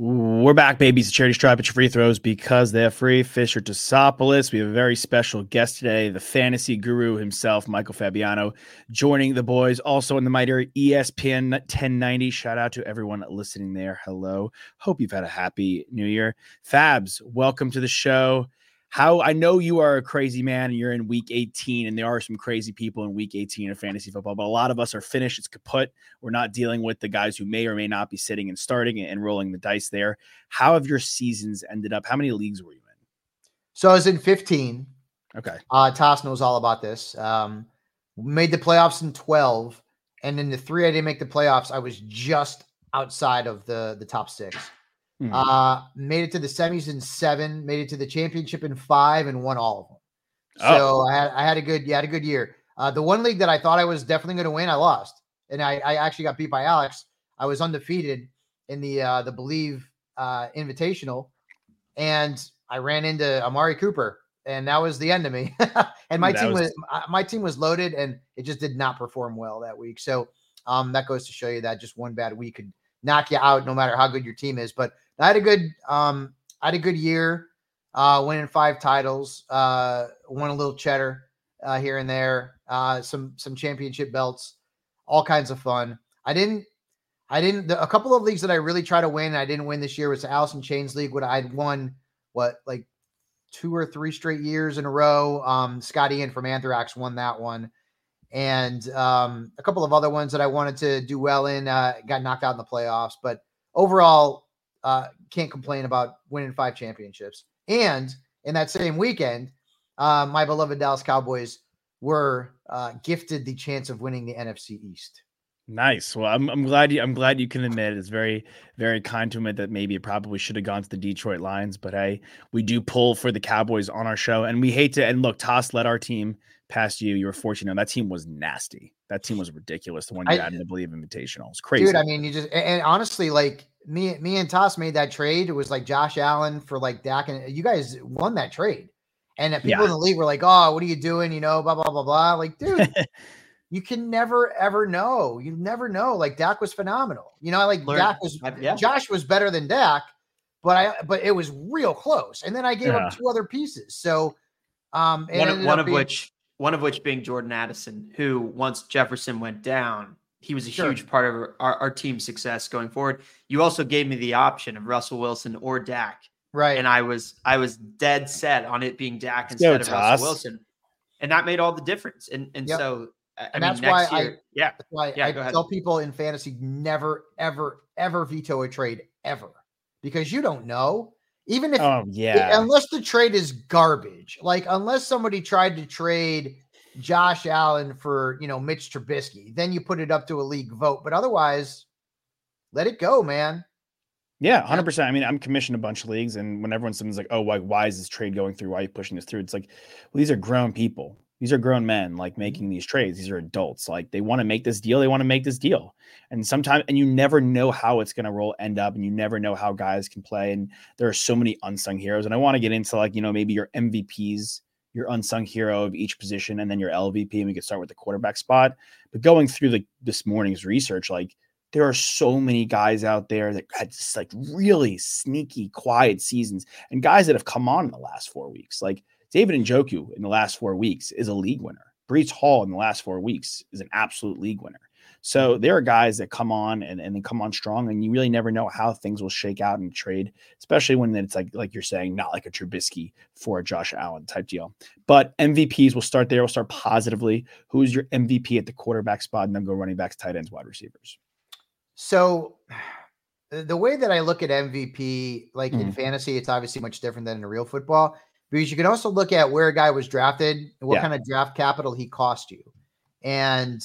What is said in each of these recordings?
We're back, babies. Charity Stripe at your free throws because they're free. Fisher Tosopoulos. We have a very special guest today, the fantasy guru himself, Michael Fabiano, joining the boys. Also in the mighty ESPN 1090. Shout out to everyone listening there. Hello. Hope you've had a happy new year. Fabs, welcome to the show how I know you are a crazy man and you're in week 18, and there are some crazy people in week 18 of fantasy football, but a lot of us are finished. It's kaput. We're not dealing with the guys who may or may not be sitting and starting and rolling the dice there. How have your seasons ended up? How many leagues were you in? So I was in 15. Okay. Uh, Toss knows all about this. Um, made the playoffs in 12, and in the three I didn't make the playoffs, I was just outside of the the top six. Mm-hmm. Uh, made it to the semis in seven, made it to the championship in five, and won all of them. Oh. So I had I had a good yeah, had a good year. Uh, the one league that I thought I was definitely going to win, I lost, and I, I actually got beat by Alex. I was undefeated in the uh, the Believe uh, Invitational, and I ran into Amari Cooper, and that was the end of me. and my that team was, was uh, my team was loaded, and it just did not perform well that week. So um, that goes to show you that just one bad week could knock you out, no matter how good your team is. But I had a good um I had a good year, uh, winning five titles, uh, won a little cheddar uh, here and there, uh, some some championship belts, all kinds of fun. I didn't I didn't the, a couple of leagues that I really try to win. I didn't win this year was the Alice in Chains League. What I'd won what like two or three straight years in a row. Um, Scott Ian from Anthrax won that one. And um, a couple of other ones that I wanted to do well in uh, got knocked out in the playoffs. But overall, uh, can't complain about winning five championships. And in that same weekend, uh, my beloved Dallas Cowboys were uh, gifted the chance of winning the NFC East. Nice. Well, I'm, I'm glad you I'm glad you can admit it's very very kind to admit that maybe it probably should have gone to the Detroit Lions, but hey, we do pull for the Cowboys on our show, and we hate to. And look, Toss led our team past you. You were fortunate. That team was nasty. That team was ridiculous. The one you I, had in the Believe Invitational. It's crazy, dude. I mean, you just and honestly, like me, me and Toss made that trade. It was like Josh Allen for like Dak, and you guys won that trade. And people yeah. in the league were like, "Oh, what are you doing?" You know, blah blah blah blah. Like, dude, you can never ever know. You never know. Like Dak was phenomenal. You know, I like Learn. Dak was. Yeah. Josh was better than Dak, but I but it was real close. And then I gave yeah. up two other pieces. So, um, one, one of being, which one of which being Jordan Addison, who once Jefferson went down, he was a sure. huge part of our, our team's success going forward. You also gave me the option of Russell Wilson or Dak. Right. And I was I was dead set on it being Dak instead Yo, of Russell Wilson. And that made all the difference. And and yep. so I and mean, that's why year, I yeah. That's why yeah, I tell people in fantasy never, ever, ever veto a trade ever. Because you don't know. Even if oh, yeah, unless the trade is garbage, like unless somebody tried to trade Josh Allen for, you know, Mitch Trubisky. Then you put it up to a league vote. But otherwise, let it go, man. Yeah, hundred percent. I mean, I'm commissioned a bunch of leagues, and when everyone someone's like, "Oh, why, why is this trade going through? Why are you pushing this through?" It's like, well, these are grown people. These are grown men, like mm-hmm. making these trades. These are adults. Like they want to make this deal. They want to make this deal. And sometimes, and you never know how it's going to roll, end up, and you never know how guys can play. And there are so many unsung heroes. And I want to get into like, you know, maybe your MVPs your unsung hero of each position, and then your LVP. And we could start with the quarterback spot. But going through the this morning's research, like there are so many guys out there that had just like really sneaky, quiet seasons, and guys that have come on in the last four weeks. Like David Njoku in the last four weeks is a league winner. Breece Hall in the last four weeks is an absolute league winner. So there are guys that come on and, and then come on strong, and you really never know how things will shake out in trade, especially when it's like like you're saying, not like a Trubisky for a Josh Allen type deal. But MVPs will start there. We'll start positively. Who's your MVP at the quarterback spot, and then go running backs, tight ends, wide receivers. So the way that I look at MVP, like mm. in fantasy, it's obviously much different than in real football because you can also look at where a guy was drafted and what yeah. kind of draft capital he cost you. And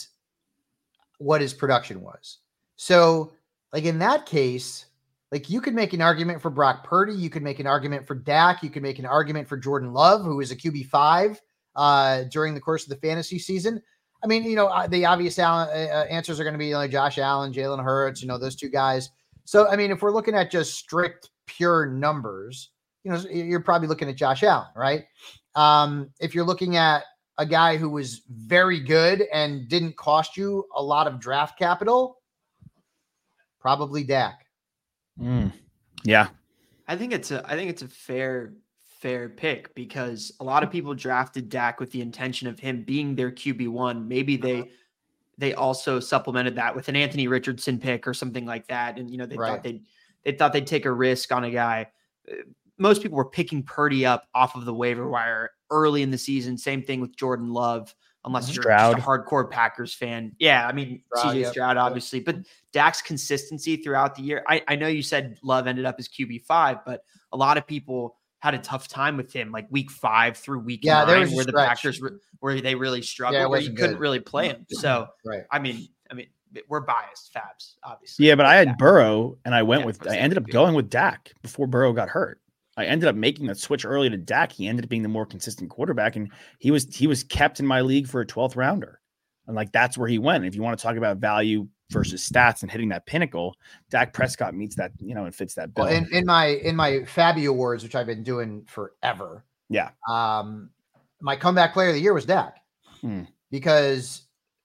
what his production was. So like in that case, like you could make an argument for Brock Purdy, you could make an argument for Dak, you could make an argument for Jordan Love, who is a QB five uh, during the course of the fantasy season. I mean, you know, uh, the obvious uh, uh, answers are going to be like Josh Allen, Jalen Hurts, you know, those two guys. So, I mean, if we're looking at just strict pure numbers, you know, you're probably looking at Josh Allen, right? Um, if you're looking at a guy who was very good and didn't cost you a lot of draft capital, probably Dak. Mm. Yeah. I think it's a I think it's a fair fair pick because a lot of people drafted Dak with the intention of him being their QB one. Maybe they uh-huh. they also supplemented that with an Anthony Richardson pick or something like that, and you know they right. thought they'd they thought they'd take a risk on a guy. Most people were picking Purdy up off of the waiver wire early in the season. Same thing with Jordan Love, unless mm-hmm. Stroud. you're a hardcore Packers fan. Yeah, I mean Stroud, CJ yep. Stroud, obviously, but Dak's consistency throughout the year. I, I know you said Love ended up as QB five, but a lot of people had a tough time with him, like week five through week yeah, nine, where the Packers re- where they really struggled, yeah, where you couldn't really play him. So, right. I mean, I mean, we're biased, Fabs, obviously. Yeah, but I had yeah. Burrow, and I went yeah, with. I ended up going with Dak before Burrow got hurt. I ended up making that switch early to Dak. He ended up being the more consistent quarterback, and he was he was kept in my league for a twelfth rounder, and like that's where he went. If you want to talk about value versus stats and hitting that pinnacle, Dak Prescott meets that, you know, and fits that bill. Well, in, in my in my Fabby Awards, which I've been doing forever. Yeah. Um, my comeback player of the year was Dak. Hmm. Because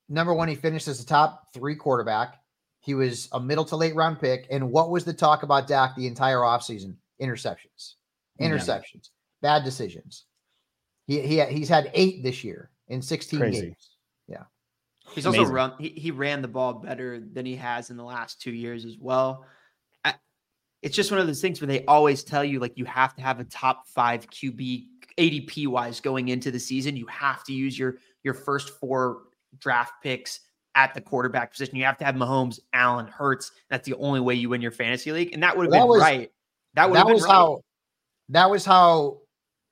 number one, he finished as the top three quarterback. He was a middle to late round pick. And what was the talk about Dak the entire offseason? Interceptions. Interceptions. Yeah. Bad decisions. He, he he's had eight this year in 16 Crazy. games. Yeah. He's also run. He, he ran the ball better than he has in the last two years as well. I, it's just one of those things where they always tell you like you have to have a top five QB ADP wise going into the season. You have to use your your first four draft picks at the quarterback position. You have to have Mahomes, Allen, Hurts. That's the only way you win your fantasy league, and that would have been was, right. That would that was right. how that was how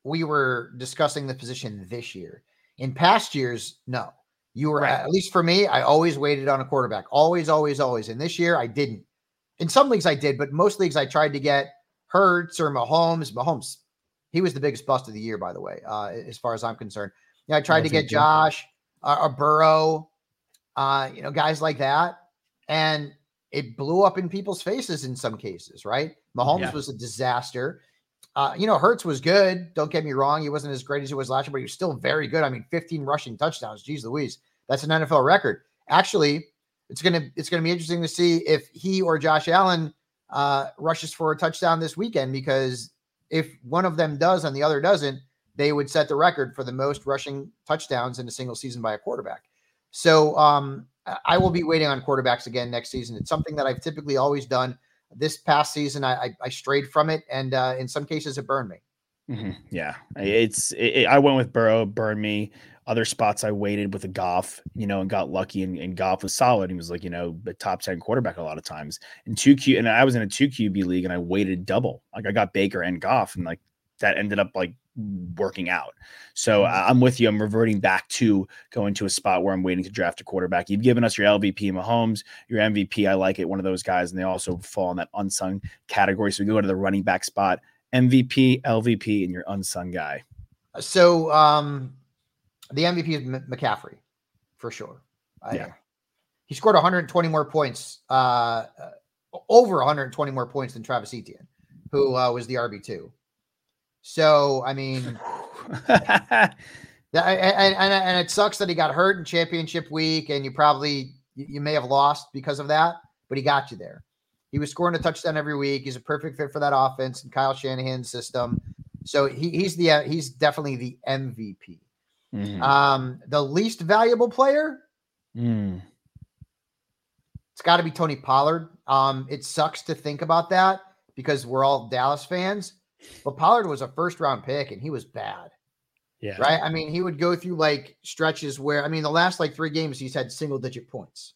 we were discussing the position this year. In past years, no. You were right. at least for me, I always waited on a quarterback. Always, always, always. And this year I didn't. In some leagues I did, but most leagues I tried to get Hurts or Mahomes. Mahomes, he was the biggest bust of the year, by the way, uh, as far as I'm concerned. Yeah, I tried to get Josh uh, or Burrow, uh, you know, guys like that. And it blew up in people's faces in some cases, right? Mahomes yeah. was a disaster. Uh, you know, Hurts was good. Don't get me wrong. He wasn't as great as he was last year, but he was still very good. I mean, 15 rushing touchdowns. Jeez Louise. That's an NFL record. Actually, it's gonna it's gonna be interesting to see if he or Josh Allen uh, rushes for a touchdown this weekend because if one of them does and the other doesn't, they would set the record for the most rushing touchdowns in a single season by a quarterback. So um, I will be waiting on quarterbacks again next season. It's something that I've typically always done this past season, I, I, I strayed from it, and uh, in some cases, it burned me. Mm-hmm. Yeah, it's it, I went with Burrow, burned me. Other spots I waited with a Goff, you know, and got lucky, and, and Goff was solid. He was like, you know, a top ten quarterback a lot of times. And two Q, and I was in a two QB league, and I waited double. Like I got Baker and Goff, and like that ended up like working out. So mm-hmm. I'm with you. I'm reverting back to going to a spot where I'm waiting to draft a quarterback. You've given us your LVP Mahomes, your MVP. I like it. One of those guys, and they also fall in that unsung category. So we go to the running back spot. MVP, LVP, and your unsung guy. So um the MVP is M- McCaffrey for sure. Yeah. he scored 120 more points, uh, over 120 more points than Travis Etienne, who uh, was the RB2. So I mean, and, and, and it sucks that he got hurt in championship week, and you probably you may have lost because of that, but he got you there. He was scoring a touchdown every week. He's a perfect fit for that offense and Kyle Shanahan's system. So he, he's the he's definitely the MVP. Mm. Um, the least valuable player. Mm. It's got to be Tony Pollard. Um, it sucks to think about that because we're all Dallas fans, but Pollard was a first round pick and he was bad. Yeah. Right. I mean, he would go through like stretches where, I mean, the last like three games, he's had single digit points.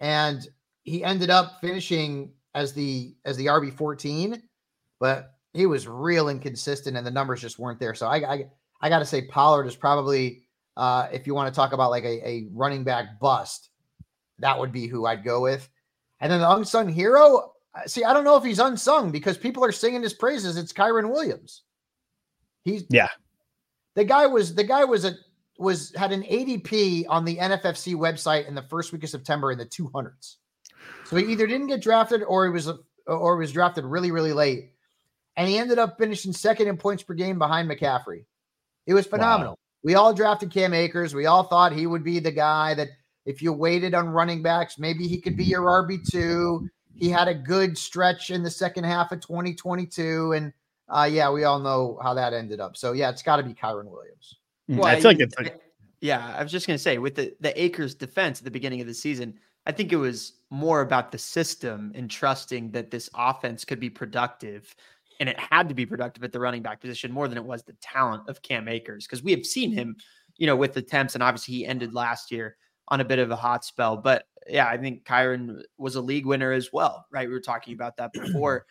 And he ended up finishing as the as the RB 14, but he was real inconsistent and the numbers just weren't there. So I I, I got to say Pollard is probably uh, if you want to talk about like a, a running back bust, that would be who I'd go with. And then the unsung hero, see, I don't know if he's unsung because people are singing his praises. It's Kyren Williams. He's Yeah. the guy was the guy was a was had an ADP on the NFFC website in the first week of September in the 200s. So he either didn't get drafted or he was or was drafted really really late, and he ended up finishing second in points per game behind McCaffrey. It was phenomenal. We all drafted Cam Akers. We all thought he would be the guy that if you waited on running backs, maybe he could be your RB two. He had a good stretch in the second half of 2022, and uh, yeah, we all know how that ended up. So yeah, it's got to be Kyren Williams. Mm, Well, I feel like it's like yeah, I was just gonna say with the the Akers defense at the beginning of the season, I think it was more about the system and trusting that this offense could be productive, and it had to be productive at the running back position more than it was the talent of Cam Akers because we have seen him, you know, with attempts, and obviously he ended last year on a bit of a hot spell, but yeah, I think Kyren was a league winner as well, right? We were talking about that before.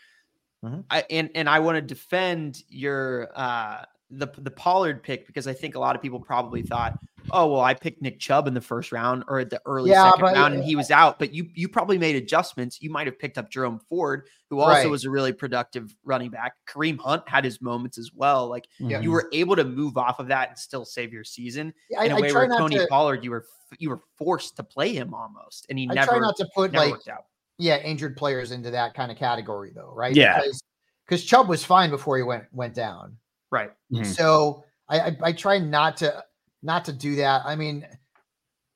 Mhm. I and and I want to defend your uh the the Pollard pick because I think a lot of people probably thought, oh well, I picked Nick Chubb in the first round or at the early Yeah, second but- round and he was out. But you you probably made adjustments. You might have picked up Jerome Ford, who also Right. was a really productive running back. Kareem Hunt had his moments as well. Like Yeah. you were able to move off of that and still save your season I, in a I way where Tony to. Pollard, you were you were forced to play him almost, and he I never try not to put like out. yeah injured players into that kind of category though, right? Yeah. Because because Chubb was fine before he went went down. Right. Mhm. So I, I I try not to not to do that. I mean,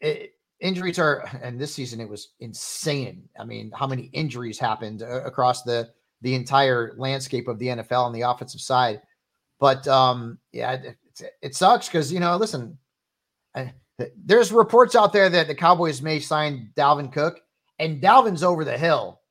it, injuries are and this season it was insane. I mean, how many injuries happened uh, across the the entire landscape of the NFL on the offensive side? But um, yeah, it, it, sucks because you know, listen, I, there's reports out there that the Cowboys may sign Dalvin Cook, and Dalvin's over the hill,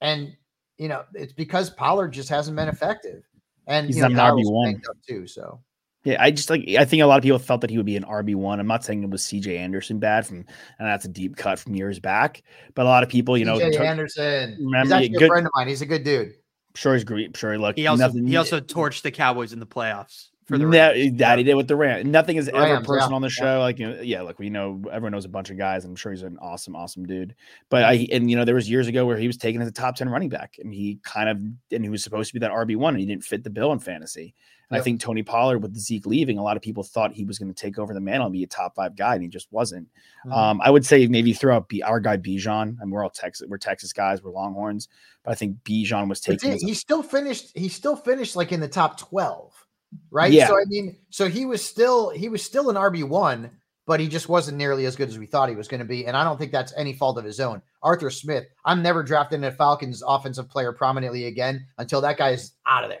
and you know it's because Pollard just hasn't been effective, and He's you know, not an Kyle's RB1. too. So Yeah, I just like I think a lot of people felt that he would be an RB one. I'm not saying it was CJ Anderson bad from, and that's a deep cut from years back. But a lot of people, you know, TJ took- Anderson, he's remember, actually good- a friend of mine. He's a good dude. sure he's great. Sure, look, He also nothing, he also torched the Cowboys in the playoffs for the no, Rams. that he did with the Rams. Nothing is ever Rams, personal yeah, on the yeah. show. Like, you know, yeah, look, we know everyone knows a bunch of guys. I'm sure he's an awesome, awesome dude. But I and you know, there was years ago where he was taken as a top ten running back, and he kind of and he was supposed to be that RB one, and he didn't fit the bill in fantasy. And I think Tony Pollard with Zeke leaving, a lot of people thought he was going to take over the mantle and be a top five guy, and he just wasn't. Mhm. Um, I would say maybe throw out B, our guy Bijan, and we're all Texas, we're Texas guys, we're Longhorns, but I think Bijan was taking. he, he still finished. He still finished like in the top twelve, right? Yeah. So I mean, so he was still he was still an RB one, but he just wasn't nearly as good as we thought he was going to be. And I don't think that's any fault of his own. Arthur Smith, I'm never drafting a Falcons offensive player prominently again until that guy's out of there.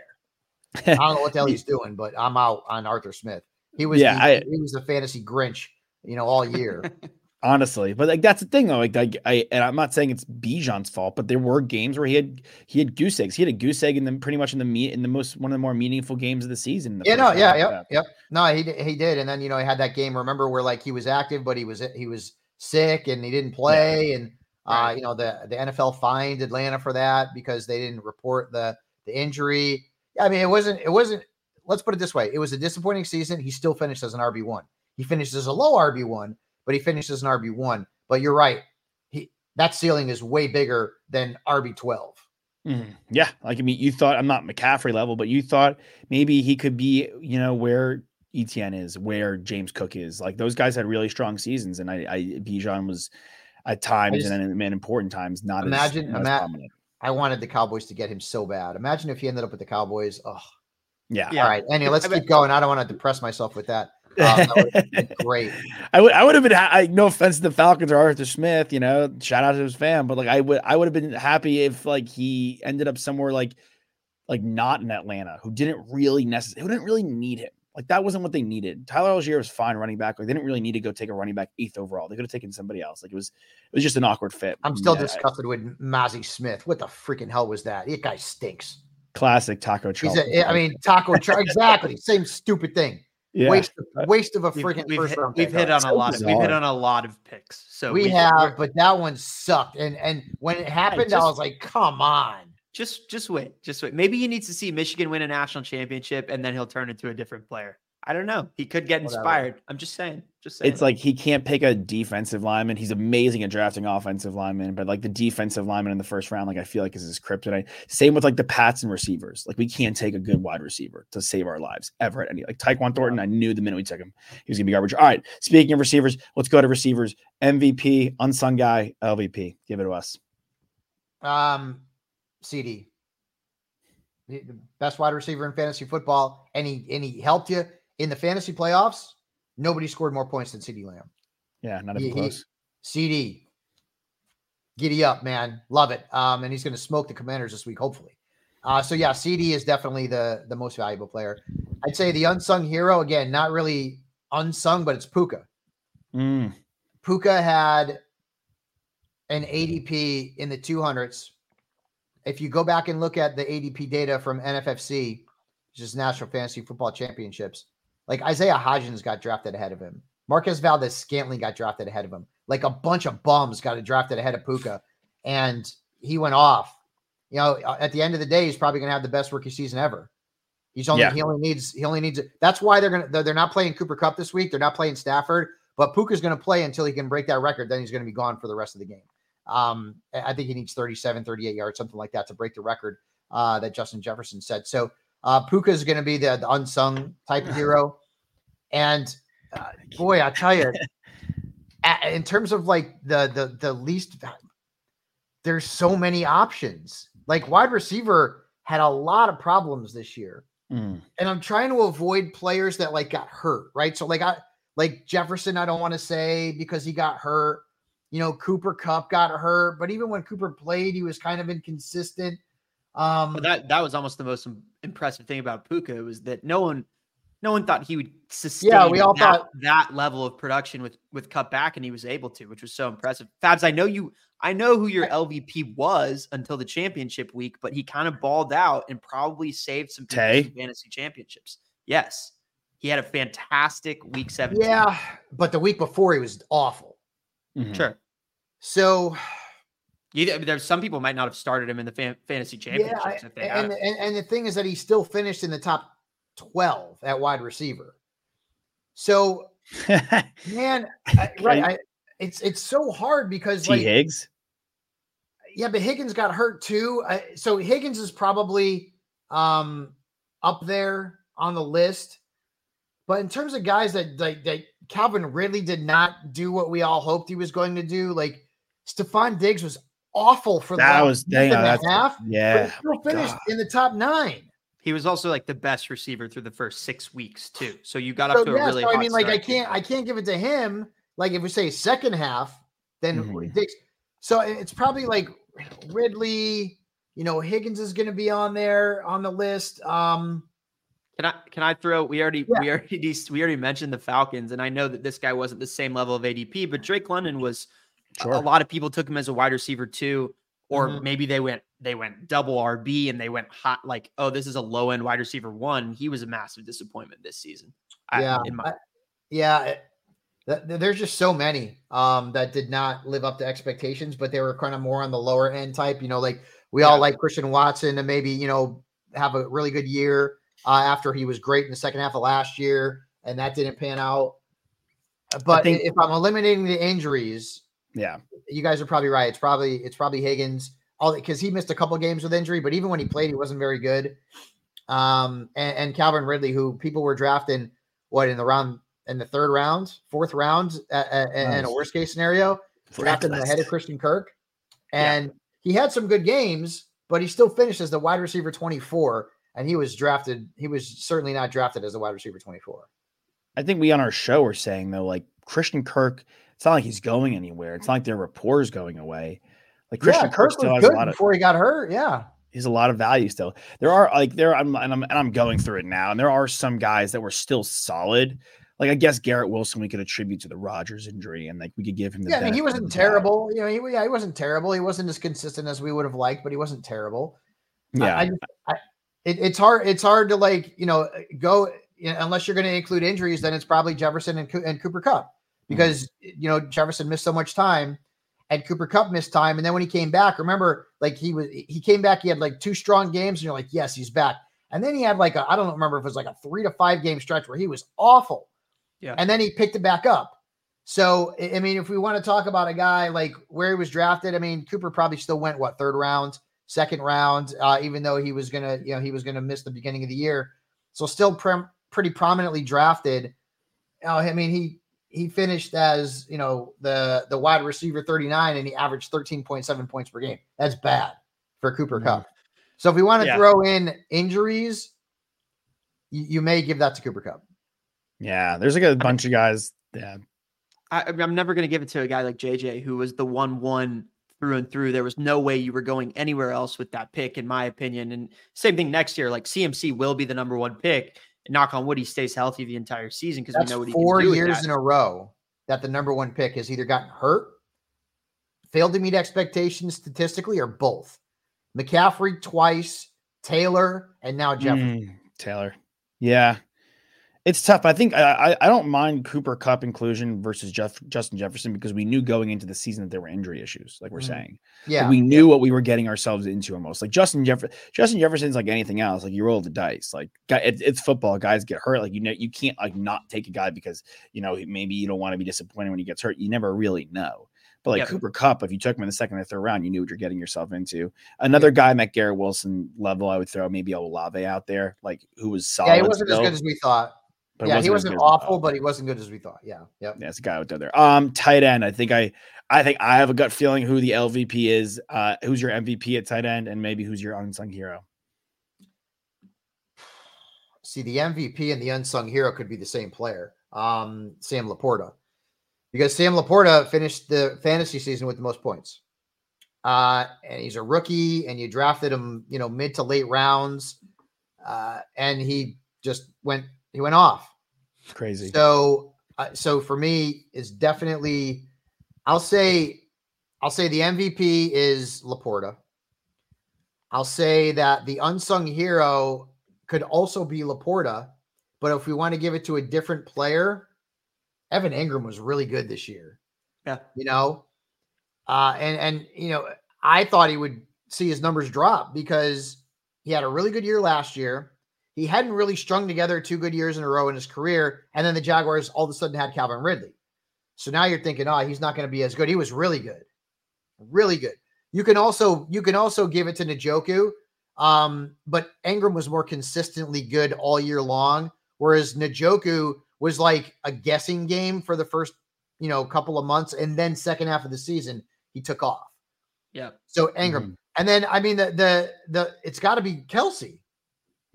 I don't know what the hell he's doing, but I'm out on Arthur Smith. He was Yeah, the, I- he was the fantasy Grinch, you know, all year. honestly. But like that's the thing though. Like, like I and I'm not saying it's Bijan's fault, but there were games where he had he had goose eggs. He had a goose egg in the pretty much in the meet in the most one of the more meaningful games of the season. the Yeah, no, yeah, yep, yep. No, he he did, and then you know he had that game. Remember where like he was active, but he was he was sick and he didn't play, and uh, you know the the NFL fined Atlanta for that because they didn't report the the injury. I mean it wasn't it wasn't. Let's put it this way: it was a disappointing season. He still finished as an RB one. He finished as a low RB one, but he finished as an RB one. But you're right, he that ceiling is way bigger than RB twelve. Mhm. Yeah, like I mean, you thought I'm not McCaffrey level, but you thought maybe he could be, you know, where Etienne is, where James Cook is. Like those guys had really strong seasons, and I, I Bijan was at times just- and in important times not Imagine- as, not as ima- prominent. I wanted the Cowboys to get him so bad. Imagine if he ended up with the Cowboys. Oh, Yeah, Yeah. All right. Anyway, let's I bet- keep going. I don't want to depress myself with that. Um, that great. I would I would have been ha- I, no offense to the Falcons or Arthur Smith, you know, shout out to his fan, but like I would I would have been happy if like he ended up somewhere like like not in Atlanta, who didn't really necessarily who didn't really need him. Like that wasn't what they needed. Tyler Allgeier was fine running back. Like they didn't really need to go take a running back eighth overall. They could have taken somebody else. Like it was it was just an awkward fit. I'm still Yeah, uh, disgusted with Mazi Smith. What the freaking hell was that? That guy stinks. classic taco He's Charlton. a, I mean, Taco. Char- exactly. Same stupid thing. yeah. Waste, of, waste of a We've, freaking we've first hit, round we've hit on a lot of we've hit on a lot of picks. So we we're- have, but that one sucked. And and when it happened, I just- was like, come on. Just just wait, just wait. Maybe he needs to see Michigan win a national championship, and then he'll turn into a different player. I don't know. He could get Whatever. inspired. I'm just saying. Just saying. It's like he can't pick a defensive lineman. He's amazing at drafting offensive linemen, but like the defensive lineman in the first round, like I feel like is his kryptonite. Same with like the Pats and receivers. Like we can't take a good wide receiver to save our lives ever at any. Like Tyquan Thornton, I knew the minute we took him, he was gonna be garbage. All right. Speaking of receivers, let's go to receivers. MVP, unsung guy, LVP. Give it to us. Um, CD, the best wide receiver in fantasy football, and he and he helped you in the fantasy playoffs. Nobody scored more points than CD Lamb. Yeah, not He- even he- close. CD, giddy up, man, love it. Um, and he's going to smoke the Commanders this week, hopefully. Uh, so yeah, CD is definitely the the most valuable player. I'd say the unsung hero again, not really unsung, but it's Puka. Mm, Puka had an ADP in the 200s. If you go back and look at the ADP data from NFFC, which is National Fantasy Football Championships, like Isaiah Hodgins got drafted ahead of him. Marquez Valdes-Scantling got drafted ahead of him. Like a bunch of bums got drafted ahead of Puka, and he went off. You know, uh, at the end of the day, he's probably going to have the best rookie season ever. He's only Yeah. he only needs he only needs that's why they're gonna they're, they're not playing Cooper Kupp this week. They're not playing Stafford, but Puka's going to play until he can break that record. Then he's going to be gone for the rest of the game. Um, I think he needs 37, 38 yards, something like that, to break the record uh, that Justin Jefferson said. So uh, Puka is going to be the, the unsung type of hero. And uh, boy, I tell you, in terms of like the the the least, there's so many options. Like wide receiver had a lot of problems this year mm. and I'm trying to avoid players that like got hurt, right? So like I like Jefferson, I don't want to say because he got hurt. You know, Cooper Kupp got hurt, but even when Cooper played, he was kind of inconsistent. Um But that that was almost the most impressive thing about Puka was that no one no one thought he would sustain yeah, we all that, thought- that level of production with with cut back and he was able to, which was so impressive. Fabs, I know you I know who your LVP was until the championship week, but he kind of balled out and probably saved some Tay? fantasy championships. Yes. He had a fantastic week 17. yeah, but the week before he was awful. Mhm. Sure. So You, there's some people might not have started him in the fan, fantasy yeah, championships I- if they and, and and the thing is that he still finished in the top 12 at wide receiver. So man, I, right, I, it's it's so hard because T. like Higgs. Yeah, but Higgins got hurt too. Uh, so Higgins is probably um up there on the list. But in terms of guys that like that Calvin Ridley did not do what we all hoped he was going to do, like Stefon Diggs was awful for the That last was month dang. and a That's, half, but yeah. he still my finished God. in the top nine. He was also like the best receiver through the first six weeks too. So you got off So, to a really. so I mean, like I can't I can't give it to him. Like if we say second half, then Mhm. Diggs. So it's probably like Ridley. You know, Higgins is going to be on there on the list. Um, Can I can I throw? We already Yeah. we already we already mentioned the Falcons, and I know that this guy wasn't the same level of ADP, but Drake London was. A- Sure. A lot of people took him as a wide receiver too, or Mhm. maybe they went they went double RB and they went hot like oh this is a low end wide receiver one. He was a massive disappointment this season. I- yeah, in my, I- yeah. it- th- th- there's just so many um, that did not live up to expectations, but they were kind of more on the lower end type. You know, like we all like Christian Watson to maybe you know have a really good year uh, after he was great in the second half of last year, and that didn't pan out. Uh, But think- if I'm eliminating the injuries, Yeah. you guys are probably right. It's probably it's probably Higgins, all because he missed a couple games with injury, but even when he played, he wasn't very good. Um, and, and Calvin Ridley, who people were drafting, what in the round in the third round, fourth round, uh, uh, in a worst case scenario, drafted him ahead of Christian Kirk, Yeah. and he had some good games, but he still finished as the wide receiver 24, and he was drafted. He was certainly not drafted as a wide receiver 24. I think we on our show were saying though, like Christian Kirk, it's not like he's going anywhere. It's not like their rapport is going away. Like Christian yeah, Kirk still was has a good lot of before he got hurt. Yeah. He's a lot of value still. There are like there I'm and I'm and I'm going through it now, and there are some guys that were still solid. Like I guess Garrett Wilson we could attribute to the Rodgers injury, and like we could give him the Yeah, I mean, he wasn't terrible. You know, he, yeah, he wasn't terrible. He wasn't as consistent as we would have liked, but he wasn't terrible. Yeah, I, just- I, it, it's hard. It's hard to like, you know, go you know, unless you're going to include injuries. Then it's probably Jefferson and, and Cooper Kupp because you know Jefferson missed so much time, and Cooper Kupp missed time. And then when he came back, remember, like he was he came back. He had like two strong games, and you're like, yes, he's back. And then he had like a, I don't remember if it was like a three to five game stretch where he was awful. Yeah. And then he picked it back up. So, I I mean, if we want to talk about a guy like where he was drafted, I mean, Cooper probably still went what third round, second round, uh, even though he was gonna, you know, he was gonna miss the beginning of the year. So, still prim- pretty prominently drafted. Uh, I mean, he he finished as you know the the wide receiver 39, and he averaged 13.7 points per game. That's bad for Cooper Mhm. Kupp. So, if we want to Yeah. throw in injuries, you, you may give that to Cooper Kupp. Yeah, there's like a bunch of guys. Yeah, I, I'm never going to give it to a guy like JJ, who was the one one through and through. There was no way you were going anywhere else with that pick, in my opinion. And same thing next year. Like CMC will be the number one pick. And knock on wood, he stays healthy the entire season because we know what he four can do. with years that. in a row that the number one pick has either gotten hurt, failed to meet expectations statistically, or both. McCaffrey twice, Taylor, and now Jefferson. Mm, Taylor. Yeah, it's tough. I think I, I I don't mind Cooper Kupp inclusion versus Jeff Justin Jefferson because we knew going into the season that there were injury issues, like we're Mhm. saying. Like, Yeah, we knew what we were getting ourselves into almost. Like Justin Jefferson, Justin Jefferson's like anything else. Like you roll the dice. Like guy, it, it's football. Guys get hurt. Like you know, you can't like not take a guy because you know maybe you don't want to be disappointed when he gets hurt. You never really know. But like Yeah. Cooper Kupp, if you took him in the second or third round, you knew what you're getting yourself into. Another guy, Matt Garrett Wilson level, I would throw maybe Olave out there, like who was solid. yeah, he wasn't as good as we thought. But yeah, he wasn't as we awful, but he wasn't good as we thought. Yeah, yep. Yeah, it's a guy out there. Um, tight end. I think I, I think I have a gut feeling who the LVP is. Uh, who's your MVP at tight end, and maybe who's your unsung hero? See, the MVP and the unsung hero could be the same player, um, Sam Laporta, because Sam Laporta finished the fantasy season with the most points. Uh, and he's a rookie, and you drafted him, you know, mid to late rounds, uh, and he just went he went off. Crazy. So, uh, so for me, is definitely, I'll say, I'll say the MVP is Laporta. I'll say that the unsung hero could also be Laporta, but if we want to give it to a different player, Evan Engram was really good this year. Yeah. You know, uh, and and you know, I thought he would see his numbers drop because he had a really good year last year. He hadn't really strung together two good years in a row in his career, and then the Jaguars all of a sudden had Calvin Ridley. So now you're thinking, oh, he's not going to be as good. He was really good, really good. You can also you can also give it to Njoku, um, but Engram was more consistently good all year long, whereas Njoku was like a guessing game for the first you know couple of months, and then second half of the season he took off. Yeah. So Engram, and then I mean the the the it's got to be Kelce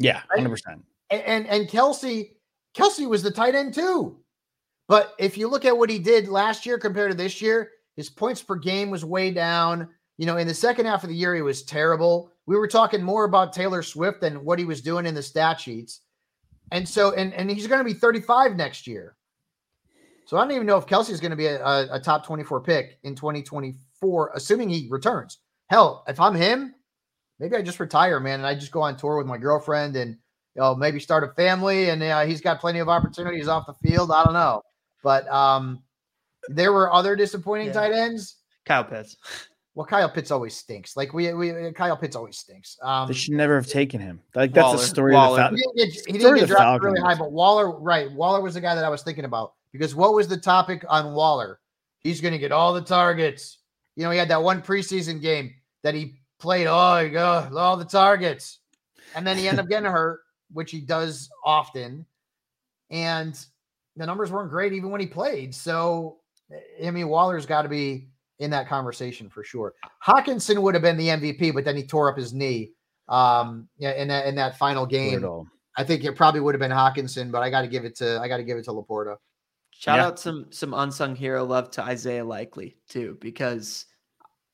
Yeah, hundred percent. and, and Kelce, Kelce was the tight end too. But if you look at what he did last year compared to this year, his points per game was way down. You know, in the second half of the year, he was terrible. We were talking more about Taylor Swift than what he was doing in the stat sheets. And so, and and he's going to be 35 next year. So I don't even know if Kelce is going to be a, a, a top 24 pick in 2024, assuming he returns. Hell, if I'm him, maybe I just retire, man, and I just go on tour with my girlfriend and you know, maybe start a family, and uh, he's got plenty of opportunities off the field. I don't know, but um, there were other disappointing Yeah. tight ends. Kyle Pitts. Well, Kyle Pitts always stinks. Like we, we Kyle Pitts always stinks. Um, They should never have taken him. Like that's Waller- the story Waller. of the Fal- didn't get, he didn't get the drafted really high, but Waller, right? Waller was the guy that I was thinking about because what was the topic on Waller? He's going to get all the targets. You know, he had that one preseason game that he played. Oh, you go all the targets, and then he ended up getting hurt, which he does often, and the numbers weren't great even when he played. So, I mean, Waller's got to be in that conversation for sure. Hockenson would have been the MVP, but then he tore up his knee um yeah in that in that final game brutal. I think it probably would have been Hockenson, but I got to give it to I got to give it to Laporta. Shout Yeah. out some some unsung hero love to Isaiah Likely too, because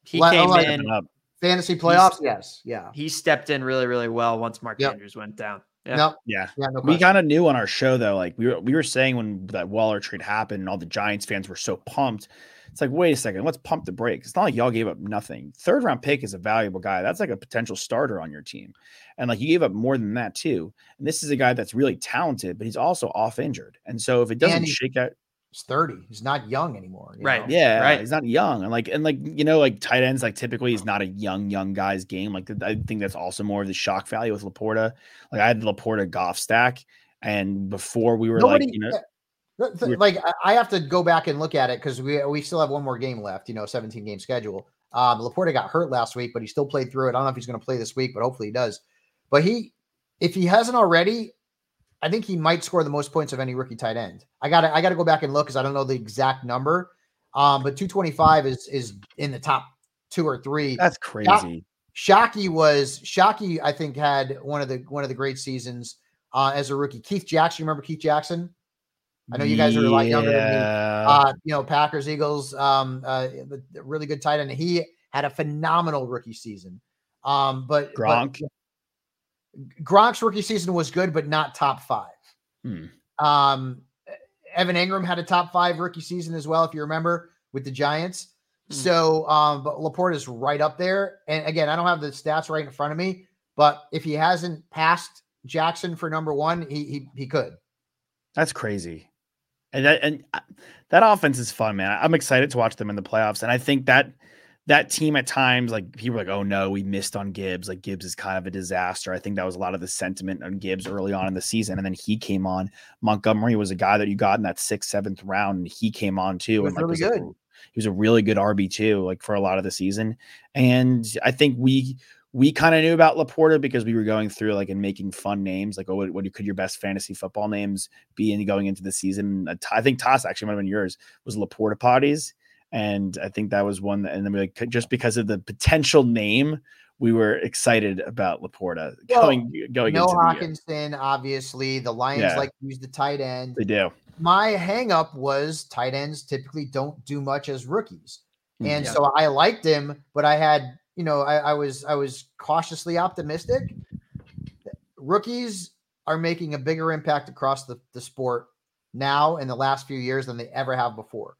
he Well, came like- in, Up. Fantasy playoffs, yes, yeah, he stepped in really, really well once Mark Yep. Andrews went down. Yeah. no, Yeah. yeah, no We kind of knew on our show though, like we were we were saying when that Waller trade happened and all the Giants fans were so pumped. It's like, wait a second, let's pump the brakes. It's not like y'all gave up nothing. Third round pick is a valuable guy. That's like a potential starter on your team. And like you gave up more than that too. And this is a guy that's really talented, but he's also off injured. And so if it doesn't he- shake out, He's 30. He's not young anymore. you Right. know? Yeah, Right. he's not young, and like and like you know, like tight ends, like typically he's not a young young guy's game. Like I think that's also more of the shock value with Laporta. Like I had the Laporta Goff stack, and before we were Nobody, like, you know, yeah, the- the- we're- like I- I have to go back and look at it because we we still have one more game left. You know, 17 game schedule. Um, Laporta got hurt last week, but he still played through it. I don't know if he's going to play this week, but hopefully he does. But he, if he hasn't already, I think he might score the most points of any rookie tight end. I got to I got to go back and look because I don't know the exact number. Um, but 225 is is in the top two or three. that's crazy. Shockey was Shockey. I think had one of the one of the great seasons uh, as a rookie. Keith Jackson, you remember Keith Jackson? I know you guys are a lot younger than me. Uh, you know, Packers, Eagles, um, uh, really good tight end. He had a phenomenal rookie season. Um, but but Gronk. Gronk's rookie season was good, but not top five. Hmm. Um, Evan Engram had a top five rookie season as well, if you remember, with the Giants. Hmm. So, um, but Laporta is right up there. And again, I don't have the stats right in front of me, but if he hasn't passed Jackson for number one, he he, he could. That's crazy. And that and uh, that offense is fun, man. I'm excited to watch them in the playoffs. And I think that that team at times, like people are like, oh no, we missed on Gibbs. Like Gibbs is kind of a disaster. I think that was a lot of the sentiment on Gibbs early on in the season. And then he came on. Montgomery was a guy that you got in that sixth, seventh round, and he came on too. and like really was a- he was a really good RB too, like for a lot of the season. And I think we we kind of knew about Laporta because we were going through like and making fun names, like oh, what, what could your best fantasy football names be in going into the season? Uh, I think Toss actually might have been yours was Laporta potties, and I think that was one. That, and then we like just because of the potential name, we were excited about Laporta Well, going going No into the year. Hockenson, obviously. The Lions Yeah. like to use the tight end. They do. my hangup was tight ends typically don't do much as rookies. Mm, and Yeah. so I liked him, but I had, you know, I, I was I was cautiously optimistic. Rookies are making a bigger impact across the, the sport now in the last few years than they ever have before.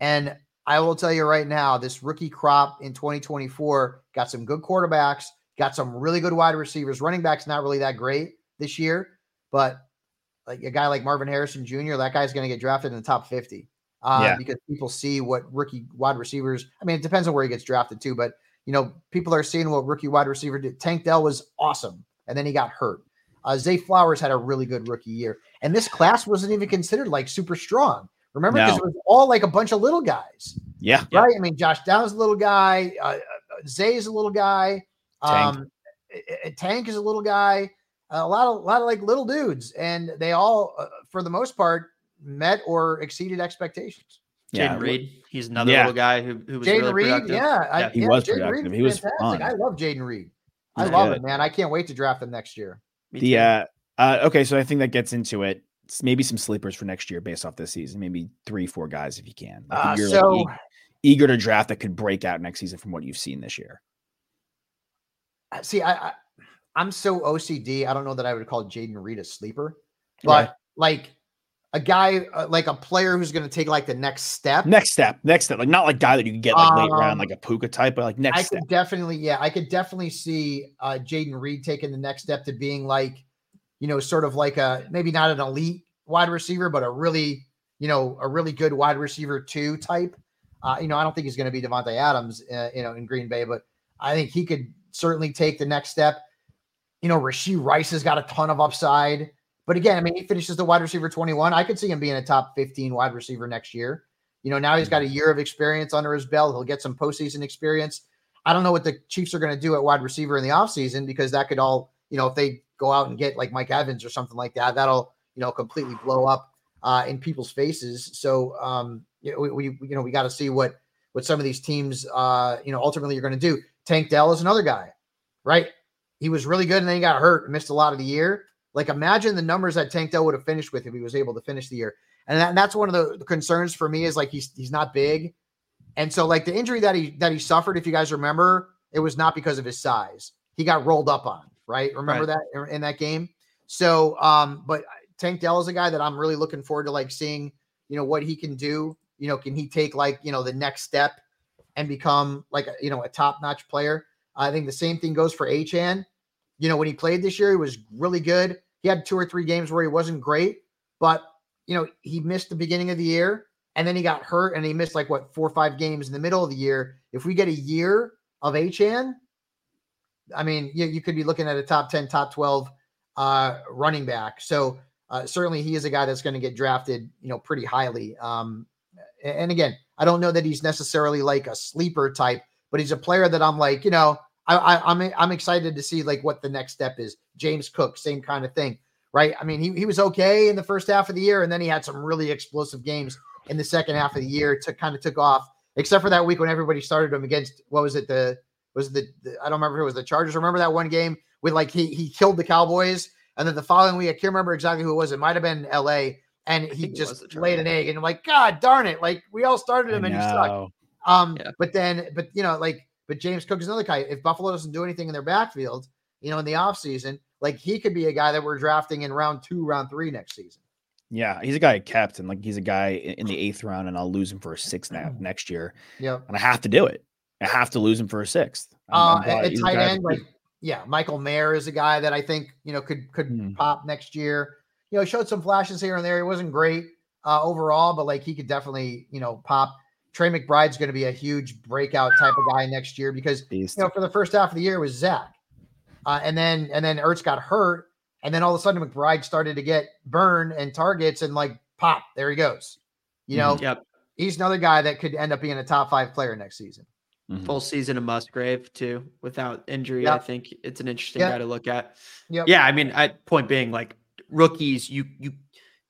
And I will tell you right now, this rookie crop in 2024 got some good quarterbacks, got some really good wide receivers. Running backs not really that great this year, but like a guy like Marvin Harrison Jr., that guy's going to get drafted in the top 50 uh, Yeah. because people see what rookie wide receivers. I mean, it depends on where he gets drafted too, but you know, people are seeing what rookie wide receiver did. Tank Dell was awesome, and then he got hurt. Uh, Zay Flowers had a really good rookie year, and this class wasn't even considered like super strong. Remember, because No. it was all like a bunch of little guys, Yeah. Yeah. right? I mean, Josh Downs is a little guy, uh, uh, Zay's a little guy, Tank. um, uh, uh, Tank is a little guy, a lot of a lot of like little dudes, and they all, uh, for the most part, met or exceeded expectations. Jayden Reed, he's another Yeah. little guy who, who was Jayden really Reed, productive. yeah, I, Yeah, he yeah, was Jayden productive. is He was fantastic. fun. I love Jayden Reed. I He's love good. it, man. I can't wait to draft him next year. Me The uh, uh okay, so I think that gets into it. Maybe some sleepers for next year based off this season. Maybe three, four guys if you can. Like, Uh, you're, so like, eager to draft that could break out next season from what you've seen this year. see, I, I I'm so OCD. I don't know that I would call Jayden Reed a sleeper, but Okay. like a guy, uh, like a player who's going to take like the next step. Next step, next step, like not like guy that you can get like late round, Um, like a Puka type, but like next I step. could definitely, yeah, I could definitely see uh Jayden Reed taking the next step to being like, you know, sort of like a maybe not an elite wide receiver, but a really, you know, a really good wide receiver two type. Uh, you know, I don't think he's going to be Davante Adams, uh, you know, in Green Bay, but I think he could certainly take the next step. You know, Rashee Rice has got a ton of upside. But again, I mean, he finishes the wide receiver 21. I could see him being a top 15 wide receiver next year. You know, now he's got a year of experience under his belt. He'll get some postseason experience. I don't know what the Chiefs are going to do at wide receiver in the offseason because that could all, you know, if they go out and get like Mike Evans or something like that, that'll, you know, completely blow up uh, in people's faces. So, um, you know, we, we you know, we got to see what, what some of these teams, uh, you know, ultimately are going to do. Tank Dell is another guy, right? He was really good and then he got hurt and missed a lot of the year. Like imagine the numbers that Tank Dell would have finished with if he was able to finish the year. And, that, and that's one of the concerns for me is like he's he's not big. And so like the injury that he that he suffered, if you guys remember, it was not because of his size. He got rolled up on, right? Remember that in- that game? So um, but Tank Dell is a guy that I'm really looking forward to like seeing, you know, what he can do. You know, can he take like, you know, the next step and become like a, you know, a top-notch player? I think the same thing goes for Achane. You know, when he played this year, he was really good. He had two or three games where he wasn't great, but you know, he missed the beginning of the year. and then he got hurt and he missed like what four or five games in the middle of the year. If we get a year of Achane, I mean, you, you could be looking at a top 10, top 12 uh, running back. So uh, certainly he is a guy that's going to get drafted, you know, pretty highly. Um, and again, I don't know that he's necessarily like a sleeper type, but he's a player that I'm like, you know, I, I, I'm I'm excited to see like what the next step is. James Cook, same kind of thing, right? I mean, he, he was okay in the first half of the year, and then he had some really explosive games in the second half of the year. To kind of took off, except for that week when everybody started him against what was it the was the, the I don't remember if it was the Chargers. Remember that one game with like he he killed the Cowboys, and then the following week I can't remember exactly who it was. It might have been L.A. and he just laid an egg, and I'm like, God darn it! Like we all started him and he sucked. Um, yeah. but then, but you know, like, but James Cook is another guy. If Buffalo doesn't do anything in their backfield, you know, in the offseason, like he could be a guy that we're drafting in round two, round three next season. Yeah, he's a guy captain. Like he's a guy in the eighth round, and I'll lose him for a sixth now next year. Yeah, and I have to do it. I have to lose him for a sixth. I'm, uh, I'm at tight end, like yeah, Michael Mayer is a guy that I think you know could could hmm. pop next year. You know, showed some flashes here and there. He wasn't great uh, overall, but like he could definitely you know pop. Trey McBride's going to be a huge breakout type of guy next year because Beast. you know for the first half of the year it was Zach, uh, and then and then Ertz got hurt, and then all of a sudden McBride started to get burn and targets and like pop, there he goes. You know, mm-hmm. yep. he's another guy that could end up being a top five player next season. Mm-hmm. Full season of Musgrave too, without injury. Yep. I think it's an interesting yep. guy to look at. Yep. Yeah, I mean, I, point being, like rookies, you you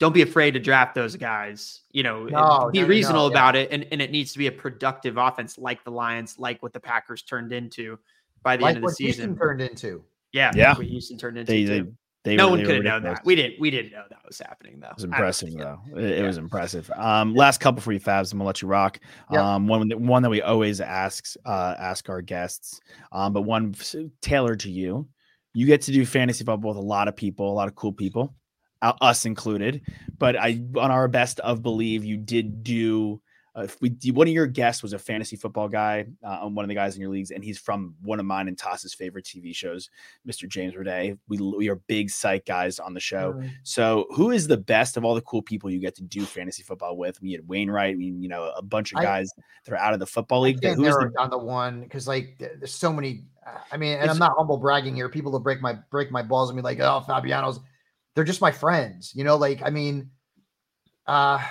don't be afraid to draft those guys. You know, no, be no, reasonable no, about yeah. it, and, and it needs to be a productive offense, like the Lions, like what the Packers turned into by the like end of the season. Houston turned into. Yeah, yeah. what Houston turned into. They, they, they no one could have known that. We didn't. We didn't know that was happening though. It was impressive though. It, it yeah. was impressive. Um, last couple for you, Fabs. I'm gonna let you rock. Um, one one that we always ask uh, ask our guests. Um, but one tailored to you. You get to do fantasy football with a lot of people, a lot of cool people, us included. But I, on our best of Bleav, you did do uh, if we one of your guests was a fantasy football guy, uh, one of the guys in your leagues, and he's from one of mine and Toss's favorite TV shows, Mr. James Roday. We we are big psych guys on the show. Mm-hmm. So, who is the best of all the cool people you get to do fantasy football with? We had Wainwright, mean, you know, a bunch of guys I, that are out of the football league. I the, down the one because like there's so many. I mean, and I'm not humble bragging here. People will break my break my balls and be like, "Oh, Fabiano's," they're just my friends, you know. Like, I mean, uh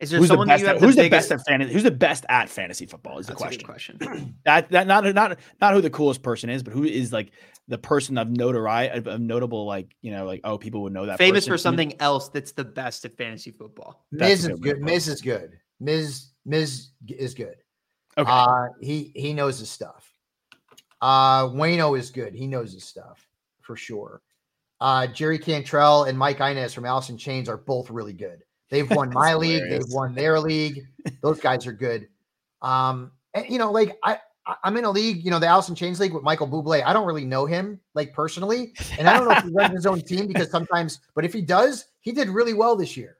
is there who's someone the best at, who's the, the best at fantasy? Who's the best at fantasy football? Is the question. question. that that not not not who the coolest person is, but who is like the person of notoriety of notable like you know like oh people would know that famous person. for something else that's the best at fantasy football. Miz is good. Miz is good. Miz Miz is good. Okay. Uh, he he knows his stuff. Uh, Wayno is good. He knows his stuff for sure. Uh, Jerry Cantrell and Mike Inez from Alice in Chains are both really good. They've won my league. They've won their league. Those guys are good. Um, and you know, like I, I'm in a league, you know, the Alice in Chains league with Michael Bublé. I don't really know him like personally, and I don't know if he runs his own team because sometimes, but if he does, he did really well this year.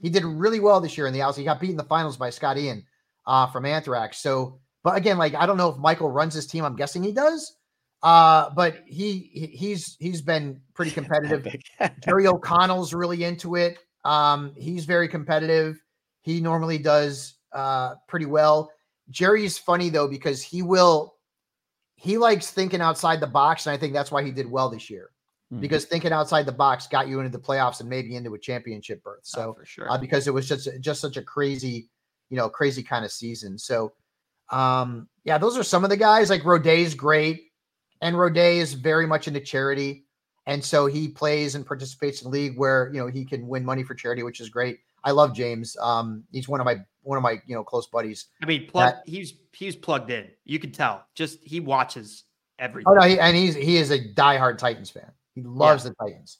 He did really well this year in the Alice. He got beat in the finals by Scott Ian uh, from Anthrax. So, but again, like I don't know if Michael runs his team. I'm guessing he does. Uh, but he, he he's he's been pretty competitive. Jerry O'Connell's really into it. Um, he's very competitive. He normally does uh, pretty well. Jerry's funny though because he will he likes thinking outside the box, and I think that's why he did well this year. Mm-hmm. Because thinking outside the box got you into the playoffs and maybe into a championship berth. Oh, so oh, for sure, uh, because it was just just such a crazy, you know, crazy kind of season. So, um, yeah, those are some of the guys. Like Roday's great, and Roday is very much into charity. And so he plays and participates in a league where you know he can win money for charity, which is great. I love James. Um, he's one of my one of my you know close buddies. I mean, plug, that, he's he's plugged in. You can tell. Just he watches everything. Oh no, he, and he's he is a diehard Titans fan. He loves yeah. the Titans.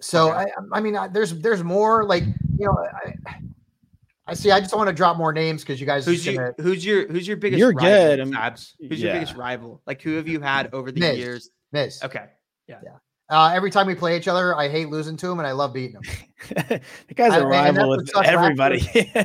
So okay. I, I mean, there's there's more like you know. I, I see. I just want to drop more names because you guys. Who's your Who's your Who's your biggest? You're rival, good. Abs? Who's yeah. your biggest rival? Like who have you had over the Miz. years? Miz. Okay. Yeah. Yeah. Uh, every time we play each other, I hate losing to him, and I love beating him. the guy's a rival with everybody.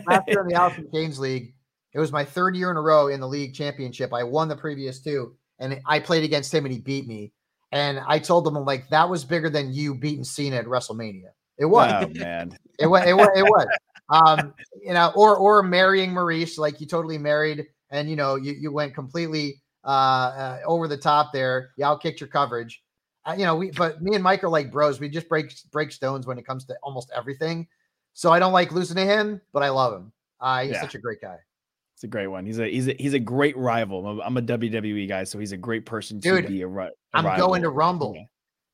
Last year, in the Alice in League, it was my third year in a row in the league championship. I won the previous two, and I played against him, and he beat me. And I told him, I'm like, that was bigger than you beating Cena at WrestleMania. It was. Oh, man. It was. It was. It was. um, you know, or or marrying Maryse, like you totally married, and you know, you you went completely uh, uh over the top there. You outkicked your coverage. You know, we but me and Mike are like bros. We just break break stones when it comes to almost everything. So I don't like losing to him, but I love him. Uh, he's Yeah. such a great guy. It's a great one. He's a he's a he's a great rival. I'm a, I'm a WWE guy, so he's a great person to Dude, be a, ri- a I'm rival. going to Rumble. Yeah.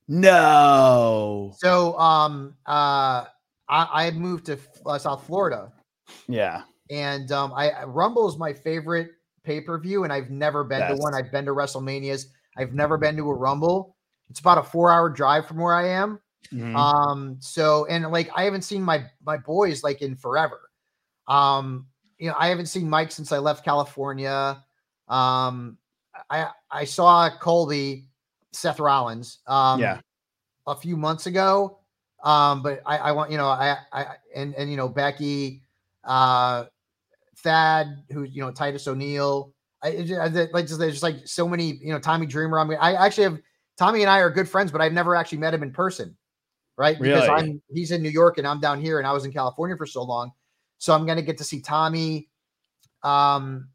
No. So um uh I, I moved to uh, South Florida Yeah. and um I Rumble is my favorite pay-per-view and I've never been to one. I've been to WrestleManias. I've never been to a Rumble. It's about a 4-hour drive from where I am. Mhm. Um so and like I haven't seen my my boys like in forever. Um you know, I haven't seen Mike since I left California. Um I I saw Colby Seth Rollins um Yeah. a few months ago. Um but I I want you know I I and and you know Becky uh Thad who you know Titus O'Neil I just, I- like just there's just like so many you know Tommy Dreamer I mean I actually have Tommy and I are good friends but I've never actually met him in person right? Because Really? I'm he's in New York and I'm down here and I was in California for so long. So I'm gonna get to see Tommy, um,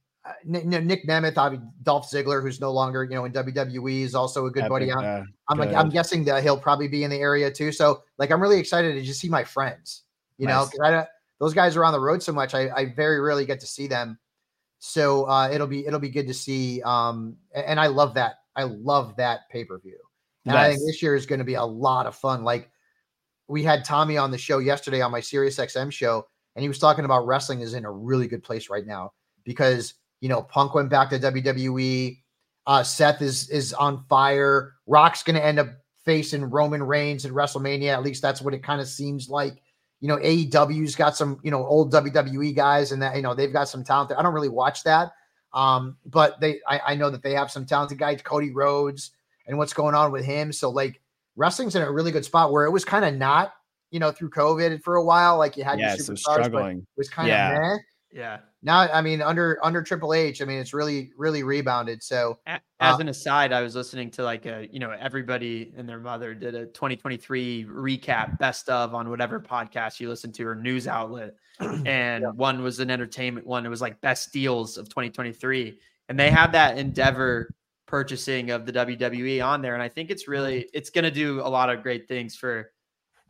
Nick, Nick Nemeth, obviously Dolph Ziggler, who's no longer you know in WWE, is also a good buddy. I'm, uh, I'm, like, I'm guessing that he'll probably be in the area too. So like I'm really excited to just see my friends. You know, I don't, those guys are on the road so much. I, I very rarely get to see them. So uh, it'll be it'll be good to see. Um, and I love that. I love that pay per view. And I think this year is going to be a lot of fun. Like we had Tommy on the show yesterday on my Sirius XM show, and he was talking about wrestling is in a really good place right now because you know Punk went back to WWE. Uh, Seth is is on fire. Rock's going to end up facing Roman Reigns at WrestleMania. At least that's what it kind of seems like. You know, AEW's got some you know old WWE guys, and that you know they've got some talent. there. I don't really watch that, um, but they I, I know that they have some talented guys. Cody Rhodes and what's going on with him. So like wrestling's in a really good spot where it was kind of not, you know, through COVID for a while. Like you had Yeah, your so superstars, but it struggling. was kind of Yeah. meh. Yeah. Now, I mean, under under Triple H, I mean, it's really really rebounded. So As Uh, an aside, I was listening to like a, you know, everybody and their mother did a 2023 recap best of on whatever podcast you listen to or news outlet. And one was an entertainment one. It was like best deals of 2023. And they had that Endeavor purchasing of the WWE on there. And I think it's really, it's going to do a lot of great things for,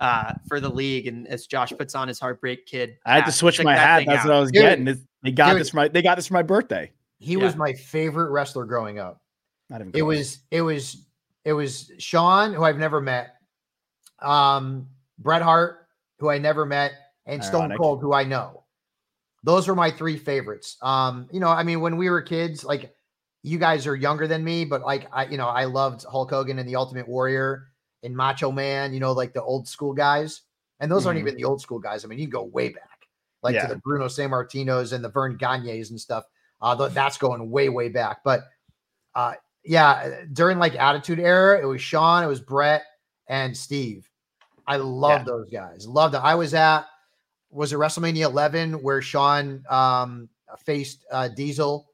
uh, for the league. And as Josh puts on his heartbreak kid, I had to switch my that hat. That's out. what I was Dude. getting. This- They got Dude. this for my they got this for my birthday. he was my favorite wrestler growing up. Not even It close. was it was it was Shawn, who I've never met, um, Bret Hart, who I never met, and Stone Ironic. Cold, who I know. Those were my three favorites. Um, you know, I mean, when we were kids, like you guys are younger than me, but like I, you know, I loved Hulk Hogan and the Ultimate Warrior and Macho Man, you know, like the old school guys. And those aren't Mhm. even the old school guys. I mean, you can go way back, like Yeah. to the Bruno Sammartinos and the Verne Gagnes and stuff. Uh, that's going way, way back. But uh, yeah, during like Attitude Era, it was Shawn, it was Bret, and Steve. I love Yeah. those guys. Loved it. I was at was it WrestleMania 11 where Shawn um, faced uh, Diesel,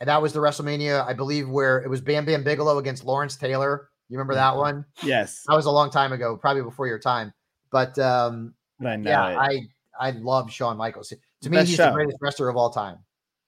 and that was the WrestleMania I believe where it was Bam Bam Bigelow against Lawrence Taylor. You remember that one? yes. That was a long time ago, probably before your time. But um, But I know yeah, it. I I love Shawn Michaels. To me, Best he's show. the greatest wrestler of all time.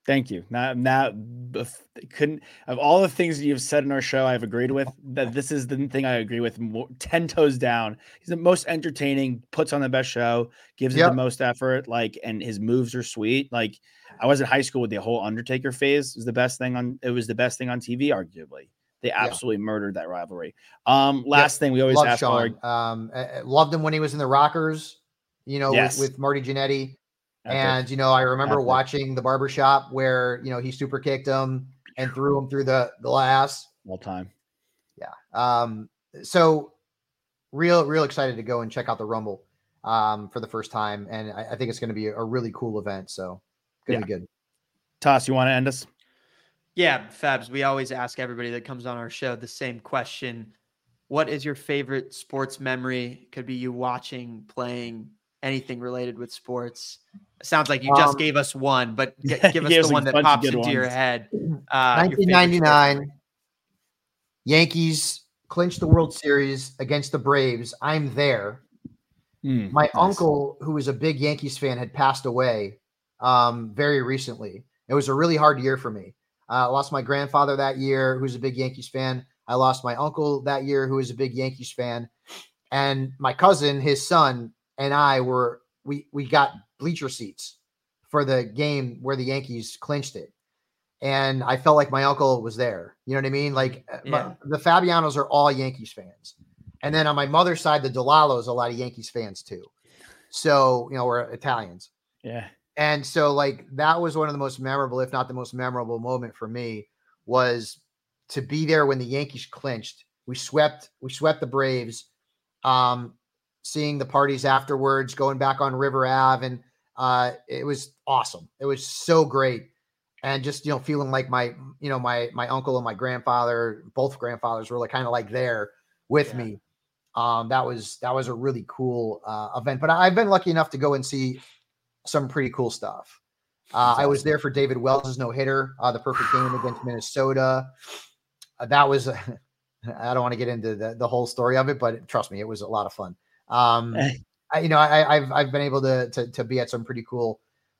Thank you. Now, bef- couldn't of all the things that you've said in our show, I've agreed with that. This is the thing I agree with more, ten toes down. He's the most entertaining, puts on the best show, gives it the most effort. Like, and his moves are sweet. Like, I was in high school with the whole Undertaker phase. It Was the best thing on. It was the best thing on TV, arguably. They absolutely murdered that rivalry. Um, last thing we always Love ask our Shawn. Um, uh, uh, loved him when he was in the Rockers. You know, Yes. with, with Marty Jannetty. Epic. And you know, I remember Epic. watching the barbershop where you know he super kicked him and threw him through the glass. all time. Yeah. Um, so real, real excited to go and check out the Rumble um for the first time. And I, I think it's gonna be a, a really cool event. So gonna be good. Toss, you want to end us? Yeah, Fabs, we always ask everybody that comes on our show the same question. What is your favorite sports memory? Could be you watching, playing, anything related with sports. Sounds like you just Um, gave us one, but g- give us the one that pops good into your head. Uh, your favorite sports 1999, memory. Yankees clinched the World Series against the Braves. I'm there. Mm, my nice. uncle, who was a big Yankees fan, had passed away um, very recently. It was a really hard year for me. Uh, I lost my grandfather that year, who's a big Yankees fan. I lost my uncle that year, who was a big Yankees fan, and my cousin, his son, and I were we we got bleacher seats for the game where the Yankees clinched it, and I felt like my uncle was there. You know what I mean? Like uh, my- the Fabianos are all Yankees fans, and then on my mother's side, the Delalos, are a lot of Yankees fans too. So you know we're Italians. Yeah. And so like that was one of the most memorable, if not the most memorable moment for me was to be there when the Yankees clinched. We swept, we swept the Braves. Um, seeing the parties afterwards, going back on River Ave, and uh, it was awesome. It was so great, and just you know feeling like my you know my my uncle and my grandfather, both grandfathers were like kind of like there with Yeah. me. Um, that was that was a really cool uh, event. But I've been lucky enough to go and see some pretty cool stuff. Uh, I was there for David Wells' no hitter, uh, the perfect game against Minnesota. Uh, that was, I don't want to get into the, the whole story of it, but trust me, it was a lot of fun. Um. I, you know, I, I've I've been able to to, to be at some pretty cool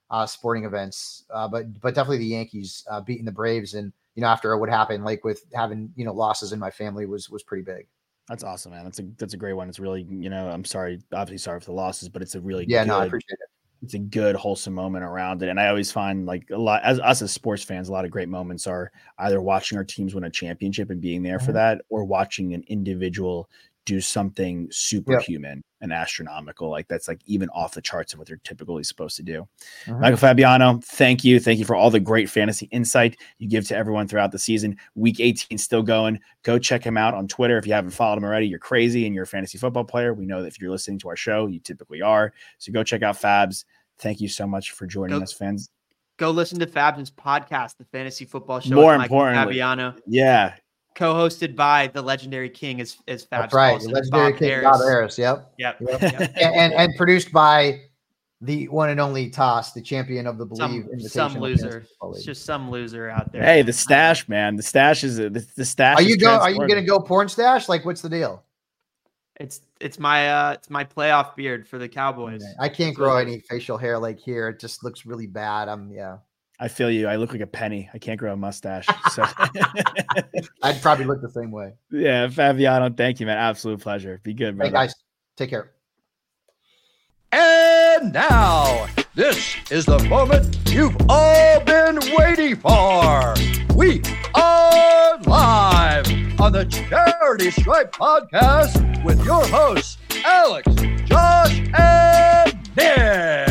uh, sporting events, uh, but but definitely the Yankees uh, beating the Braves, and you know after what happened, like with having you know losses in my family was was pretty big. That's awesome, man. That's a that's a great one. It's really, you know, I'm sorry, obviously sorry for the losses, but it's a really Yeah, good, no, I appreciate it. It's a good wholesome moment around it. And I always find like a lot as us as sports fans, a lot of great moments are either watching our teams win a championship and being there for Mhm. that, or watching an individual do something superhuman and astronomical. Like that's like even off the charts of what they're typically supposed to do. Mhm. Michael Fabiano, thank you. Thank you for all the great fantasy insight you give to everyone throughout the season. Week 18 still going. Go check him out on Twitter. If you haven't followed him already, you're crazy and you're a fantasy football player. We know that if you're listening to our show, you typically are. So go check out Fabs. Thank you so much for joining Go- us, fans. Go listen to Fab's podcast, the Fantasy Football Show. More with Michael importantly- Fabiano, Yeah. Co-hosted by the legendary King, as as Fab's That's right, calls the him, legendary Bob King Harris. Bob Harris. Yep. Yep. Yep. yep. and, and and produced by the one and only Toss, the champion of the Bleav Some, some loser. It's just some loser out there. Hey, the stash, man. The stash is the, the stash. Are is you go? Are you going to go porn stash? Like, what's the deal? It's it's my uh it's my playoff beard for the Cowboys. I can't That's grow any facial hair like here. It just looks really bad. I'm yeah. I feel you. I look like a penny. I can't grow a mustache. So I'd probably look the same way. yeah, Fabiano, thank you, man. Absolute pleasure. Be good, Hey guys, take care. And now, this is the moment you've all been waiting for. We are live on the Charity Stripe podcast with your hosts, Alex, Josh, and Nick.